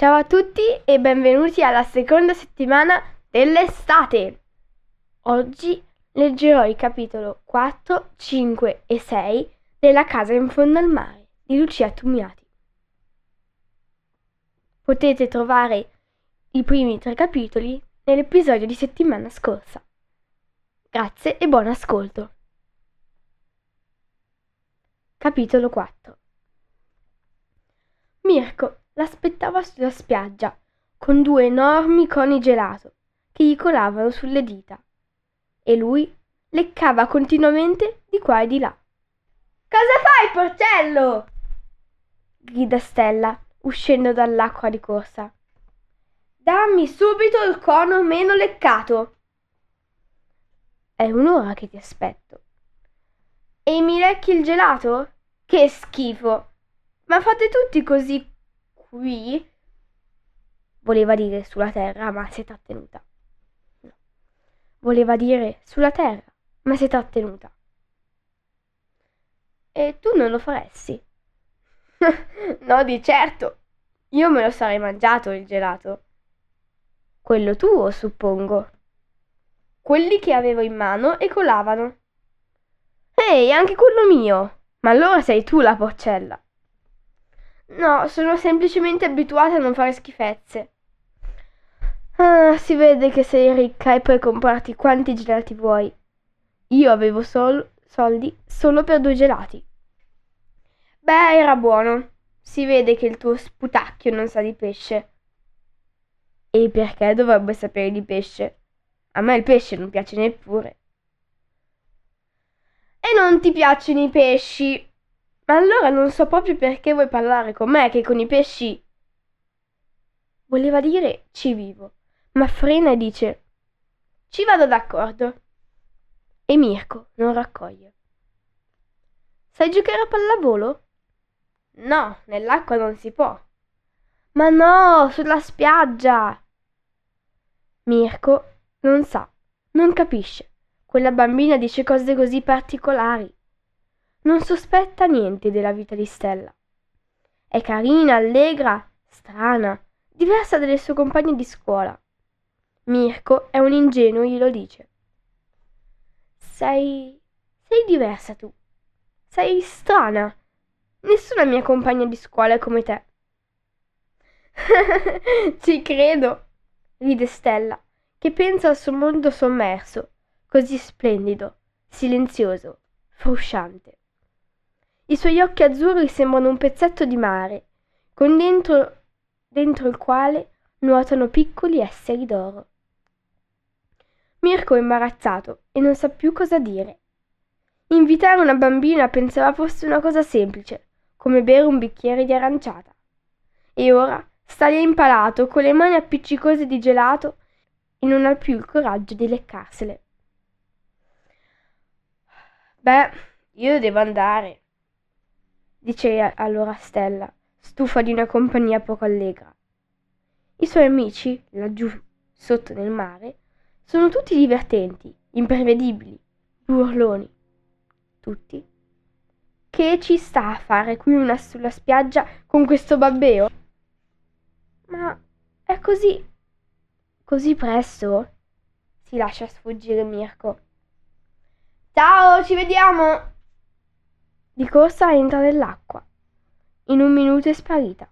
Ciao a tutti e benvenuti alla seconda settimana dell'estate. Oggi leggerò il capitolo 4, 5 e 6 della Casa in fondo al mare di Lucia Tumiati. Potete trovare i primi tre capitoli nell'episodio di settimana scorsa. Grazie e buon ascolto. Capitolo 4 Mirko l'aspettava sulla spiaggia con due enormi coni gelato che gli colavano sulle dita e lui leccava continuamente di qua e di là. Cosa fai, porcello? grida Stella, uscendo dall'acqua di corsa. Dammi subito il cono meno leccato. È un'ora che ti aspetto. E mi lecchi il gelato? Che schifo! Ma fate tutti così qui voleva dire sulla terra, ma si è trattenuta. No. Voleva dire sulla terra, ma si è trattenuta. E tu non lo faresti? no, di certo. Io me lo sarei mangiato il gelato. Quello tuo, suppongo. Quelli che avevo in mano e colavano. Ehi, anche quello mio. Ma allora sei tu la porcella. No, sono semplicemente abituata a non fare schifezze. Ah, si vede che sei ricca e puoi comprarti quanti gelati vuoi. Io avevo sol- soldi solo per due gelati. Beh, era buono. Si vede che il tuo sputacchio non sa di pesce. E perché dovrebbe sapere di pesce? A me il pesce non piace neppure. E non ti piacciono i pesci? Ma allora non so proprio perché vuoi parlare con me che con i pesci. Voleva dire ci vivo, ma frena e dice ci vado d'accordo. E Mirko non raccoglie. Sai giocare a pallavolo? No, nell'acqua non si può. Ma no, sulla spiaggia. Mirko non sa, non capisce. Quella bambina dice cose così particolari non sospetta niente della vita di Stella. È carina, allegra, strana, diversa dalle sue compagne di scuola. Mirko è un ingenuo, glielo dice. Sei. sei diversa tu. Sei strana. Nessuna mia compagna di scuola è come te. Ci credo, ride Stella, che pensa al suo mondo sommerso, così splendido, silenzioso, frusciante. I suoi occhi azzurri sembrano un pezzetto di mare, con dentro, dentro il quale nuotano piccoli esseri d'oro. Mirko è imbarazzato e non sa più cosa dire. Invitare una bambina pensava fosse una cosa semplice, come bere un bicchiere di aranciata. E ora sta lì impalato, con le mani appiccicose di gelato e non ha più il coraggio di leccarsele. Beh, io devo andare, dice allora Stella, stufa di una compagnia poco allegra. I suoi amici, laggiù sotto nel mare, sono tutti divertenti, imprevedibili, burloni. Tutti. Che ci sta a fare qui una sulla spiaggia con questo babbeo? Ma è così. così presto? Si lascia sfuggire Mirko. Ciao, ci vediamo! Di corsa entra nell'acqua. In un minuto è sparita.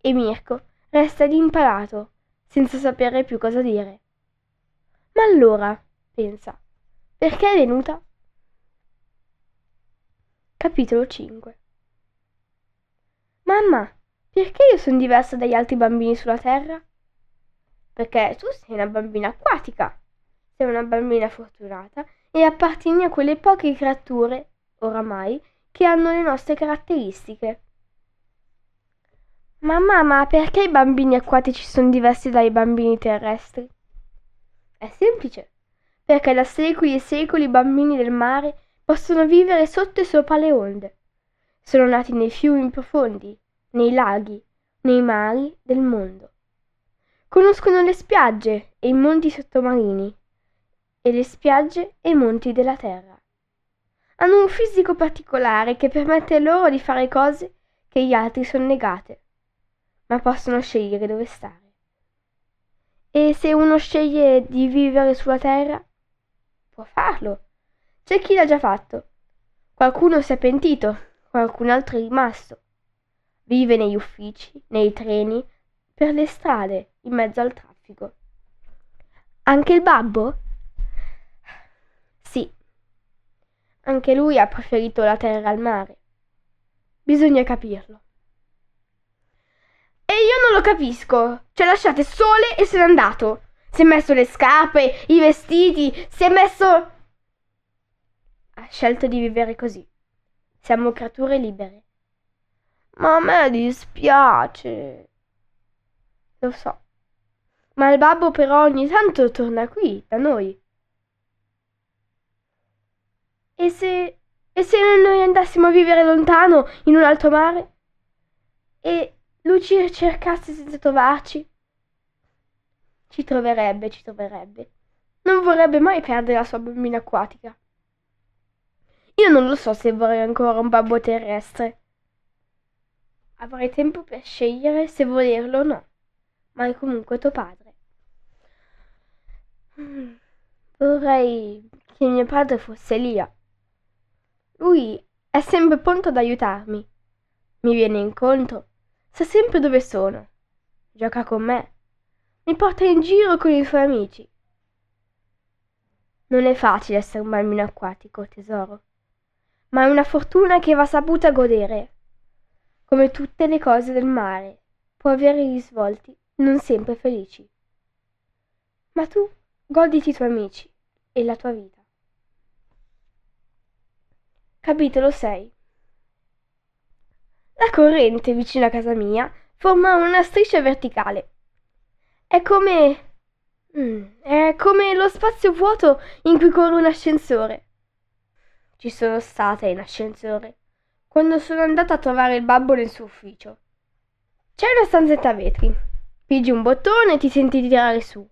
E Mirko resta lì imparato, senza sapere più cosa dire. Ma allora, pensa, perché è venuta? Capitolo 5 Mamma, perché io sono diversa dagli altri bambini sulla Terra? Perché tu sei una bambina acquatica, sei una bambina fortunata e appartieni a quelle poche creature, oramai, che hanno le nostre caratteristiche. Mamma, ma perché i bambini acquatici sono diversi dai bambini terrestri? È semplice, perché da secoli e secoli i bambini del mare possono vivere sotto e sopra le onde. Sono nati nei fiumi profondi, nei laghi, nei mari del mondo. Conoscono le spiagge e i monti sottomarini e le spiagge e i monti della terra. Hanno un fisico particolare che permette loro di fare cose che gli altri sono negate, ma possono scegliere dove stare. E se uno sceglie di vivere sulla terra, può farlo. C'è chi l'ha già fatto. Qualcuno si è pentito, qualcun altro è rimasto. Vive negli uffici, nei treni, per le strade, in mezzo al traffico. Anche il babbo? Anche lui ha preferito la terra al mare. Bisogna capirlo. E io non lo capisco. Ci ha lasciate sole e se n'è andato. Si è messo le scarpe, i vestiti, si è messo... Ha scelto di vivere così. Siamo creature libere. Ma a me dispiace. Lo so. Ma il babbo però ogni tanto torna qui, da noi. E se... E se noi andassimo a vivere lontano, in un altro mare? E lui ci cercasse senza trovarci. Ci troverebbe, ci troverebbe. Non vorrebbe mai perdere la sua bambina acquatica. Io non lo so se vorrei ancora un babbo terrestre. Avrai tempo per scegliere se volerlo o no, ma è comunque tuo padre. Mm, vorrei che mio padre fosse lì. Lui è sempre pronto ad aiutarmi. Mi viene incontro Sa sempre dove sono. Gioca con me. Mi porta in giro con i suoi amici. Non è facile essere un bambino acquatico, tesoro, ma è una fortuna che va saputa godere. Come tutte le cose del mare, può avere risvolti non sempre felici. Ma tu goditi i tuoi amici e la tua vita. Capitolo 6 la corrente vicino a casa mia forma una striscia verticale. È come... Mm, è come lo spazio vuoto in cui corre un ascensore. Ci sono stata in ascensore quando sono andata a trovare il babbo nel suo ufficio. C'è una stanzetta a vetri. Pigi un bottone e ti senti tirare su.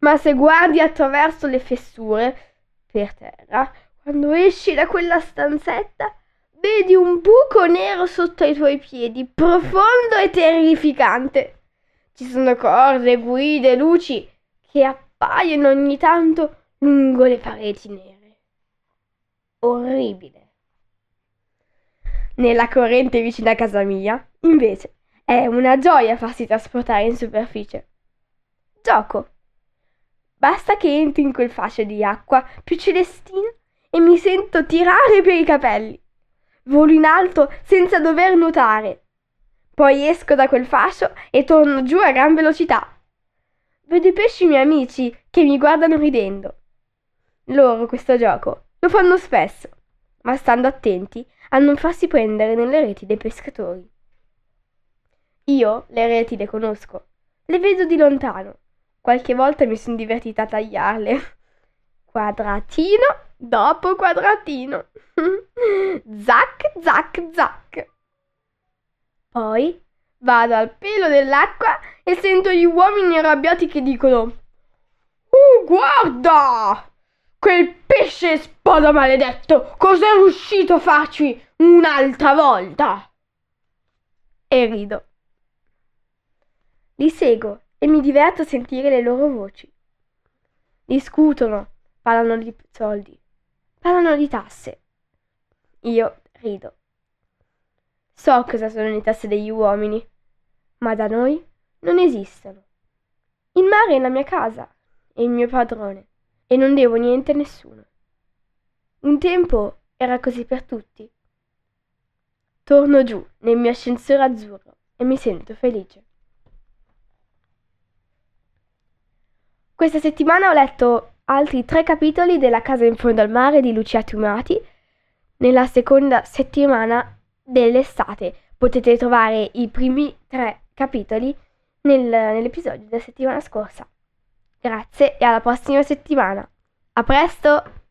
Ma se guardi attraverso le fessure per terra, quando esci da quella stanzetta, Vedi un buco nero sotto ai tuoi piedi, profondo e terrificante. Ci sono corde, guide, luci che appaiono ogni tanto lungo le pareti nere. Orribile. Nella corrente vicino a casa mia, invece, è una gioia farsi trasportare in superficie. Gioco. Basta che entri in quel fascio di acqua più celestina e mi sento tirare per i capelli volo in alto senza dover nuotare. Poi esco da quel fascio e torno giù a gran velocità. Vedo i pesci miei amici che mi guardano ridendo. Loro questo gioco lo fanno spesso, ma stando attenti a non farsi prendere nelle reti dei pescatori. Io le reti le conosco, le vedo di lontano. Qualche volta mi sono divertita a tagliarle. Quadratino dopo quadratino. zac, zac, zac. Poi vado al pelo dell'acqua e sento gli uomini arrabbiati che dicono Uh, guarda! Quel pesce spada maledetto! Cos'è riuscito a farci un'altra volta? E rido. Li seguo e mi diverto a sentire le loro voci. Discutono, parlano di soldi, parlano di tasse. Io rido. So cosa sono le tasse degli uomini, ma da noi non esistono. Il mare è la mia casa, è il mio padrone, e non devo niente a nessuno. Un tempo era così per tutti. Torno giù nel mio ascensore azzurro e mi sento felice. Questa settimana ho letto altri tre capitoli della Casa in fondo al mare di Lucia Tumati nella seconda settimana dell'estate. Potete trovare i primi tre capitoli nel, nell'episodio della settimana scorsa. Grazie e alla prossima settimana. A presto!